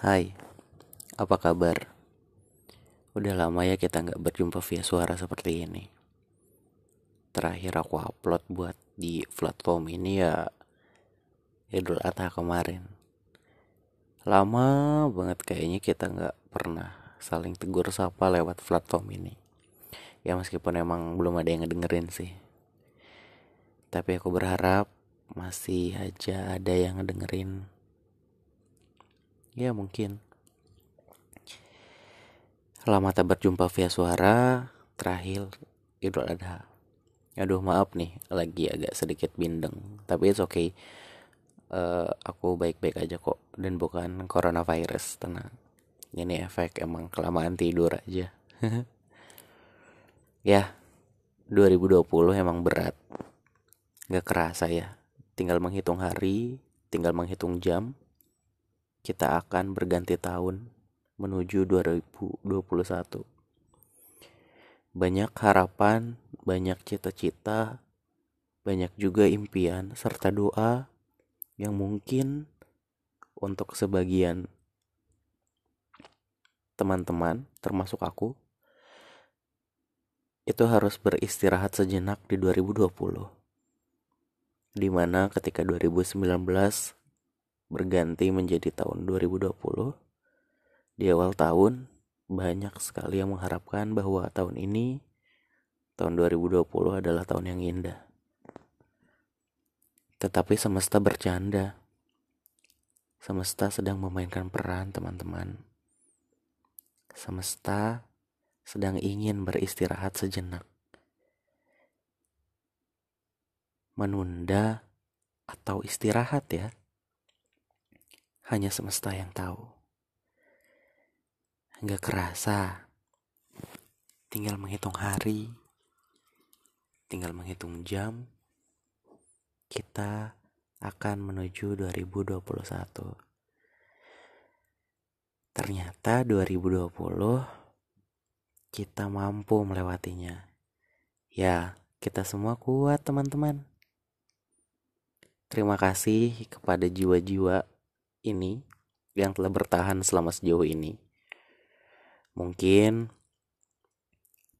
Hai, apa kabar? Udah lama ya kita nggak berjumpa via suara seperti ini. Terakhir aku upload buat di platform ini ya Idul Adha kemarin. Lama banget kayaknya kita nggak pernah saling tegur sapa lewat platform ini. Ya meskipun emang belum ada yang ngedengerin sih. Tapi aku berharap masih aja ada yang ngedengerin ya mungkin. Lama tak berjumpa via suara. Terakhir Idul Adha. Aduh maaf nih lagi agak sedikit bindeng. Tapi it's okay. Uh, aku baik-baik aja kok. Dan bukan coronavirus tenang. Ini efek emang kelamaan tidur aja. Ya 2020 emang berat. Gak kerasa ya. Tinggal menghitung hari tinggal menghitung jam kita akan berganti tahun menuju 2021. Banyak harapan, banyak cita-cita, banyak juga impian serta doa yang mungkin untuk sebagian teman-teman termasuk aku itu harus beristirahat sejenak di 2020 di mana ketika 2019 berganti menjadi tahun 2020. Di awal tahun, banyak sekali yang mengharapkan bahwa tahun ini, tahun 2020 adalah tahun yang indah. Tetapi semesta bercanda. Semesta sedang memainkan peran, teman-teman. Semesta sedang ingin beristirahat sejenak. Menunda atau istirahat ya hanya semesta yang tahu. Enggak kerasa. Tinggal menghitung hari. Tinggal menghitung jam. Kita akan menuju 2021. Ternyata 2020 kita mampu melewatinya. Ya, kita semua kuat teman-teman. Terima kasih kepada jiwa-jiwa ini yang telah bertahan selama sejauh ini. Mungkin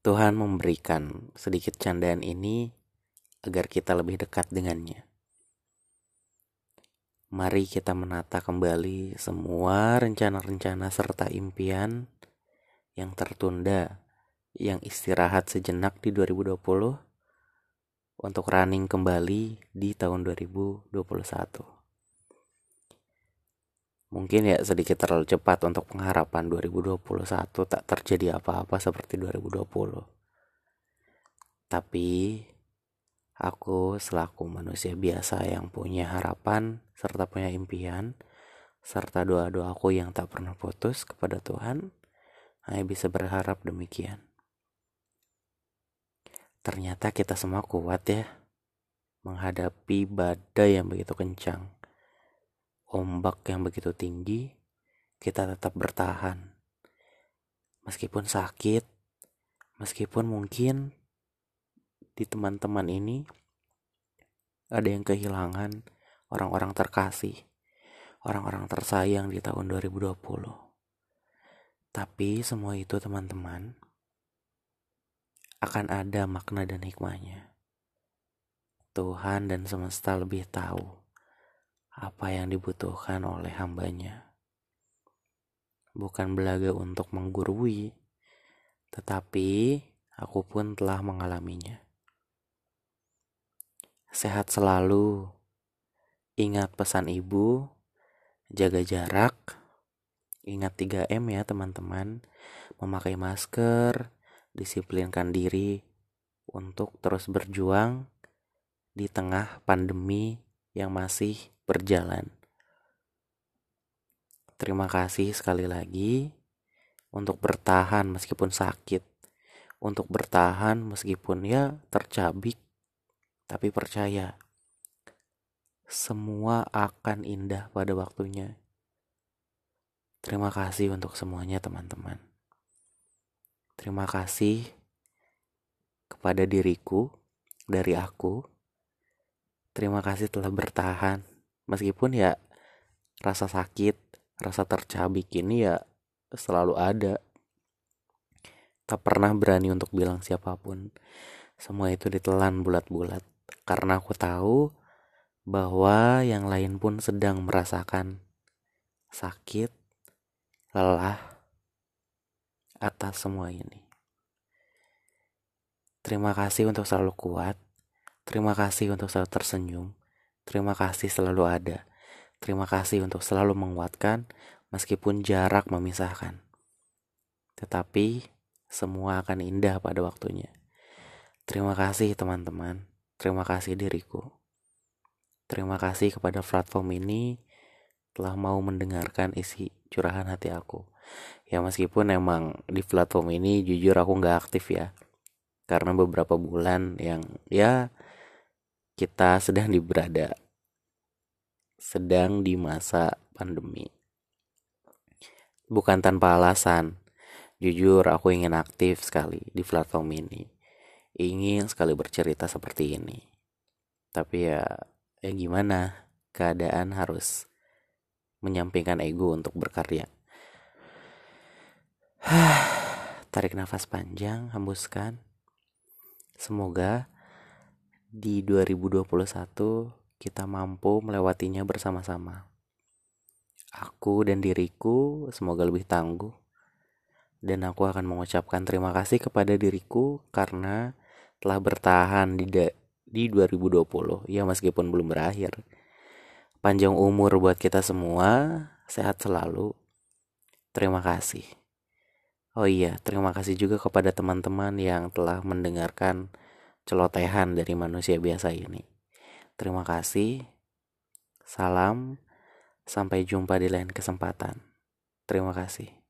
Tuhan memberikan sedikit candaan ini agar kita lebih dekat dengannya. Mari kita menata kembali semua rencana-rencana serta impian yang tertunda, yang istirahat sejenak di 2020 untuk running kembali di tahun 2021. Mungkin ya sedikit terlalu cepat untuk pengharapan 2021 tak terjadi apa-apa seperti 2020. Tapi aku selaku manusia biasa yang punya harapan serta punya impian serta doa-doaku yang tak pernah putus kepada Tuhan hanya bisa berharap demikian. Ternyata kita semua kuat ya menghadapi badai yang begitu kencang ombak yang begitu tinggi, kita tetap bertahan. Meskipun sakit, meskipun mungkin di teman-teman ini ada yang kehilangan orang-orang terkasih, orang-orang tersayang di tahun 2020. Tapi semua itu teman-teman akan ada makna dan hikmahnya. Tuhan dan semesta lebih tahu apa yang dibutuhkan oleh hambanya. Bukan belaga untuk menggurui, tetapi aku pun telah mengalaminya. Sehat selalu. Ingat pesan ibu, jaga jarak. Ingat 3M ya teman-teman. Memakai masker, disiplinkan diri untuk terus berjuang di tengah pandemi yang masih berjalan. Terima kasih sekali lagi untuk bertahan meskipun sakit, untuk bertahan meskipun ya tercabik, tapi percaya semua akan indah pada waktunya. Terima kasih untuk semuanya, teman-teman. Terima kasih kepada diriku dari aku. Terima kasih telah bertahan Meskipun ya rasa sakit, rasa tercabik ini ya selalu ada tak pernah berani untuk bilang siapa pun semua itu ditelan bulat-bulat karena aku tahu bahwa yang lain pun sedang merasakan sakit, lelah atas semua ini. Terima kasih untuk selalu kuat. Terima kasih untuk selalu tersenyum. Terima kasih selalu ada. Terima kasih untuk selalu menguatkan meskipun jarak memisahkan. Tetapi semua akan indah pada waktunya. Terima kasih teman-teman. Terima kasih diriku. Terima kasih kepada platform ini telah mau mendengarkan isi curahan hati aku. Ya meskipun emang di platform ini jujur aku nggak aktif ya. Karena beberapa bulan yang ya kita sedang di berada sedang di masa pandemi. Bukan tanpa alasan. Jujur aku ingin aktif sekali di platform ini. Ingin sekali bercerita seperti ini. Tapi ya ya gimana keadaan harus menyampingkan ego untuk berkarya tarik nafas panjang hembuskan semoga di 2021 kita mampu melewatinya bersama-sama. Aku dan diriku semoga lebih tangguh. Dan aku akan mengucapkan terima kasih kepada diriku karena telah bertahan di di 2020 ya meskipun belum berakhir. Panjang umur buat kita semua sehat selalu. Terima kasih. Oh iya terima kasih juga kepada teman-teman yang telah mendengarkan celotehan dari manusia biasa ini. Terima kasih salam sampai jumpa di lain kesempatan. Terima kasih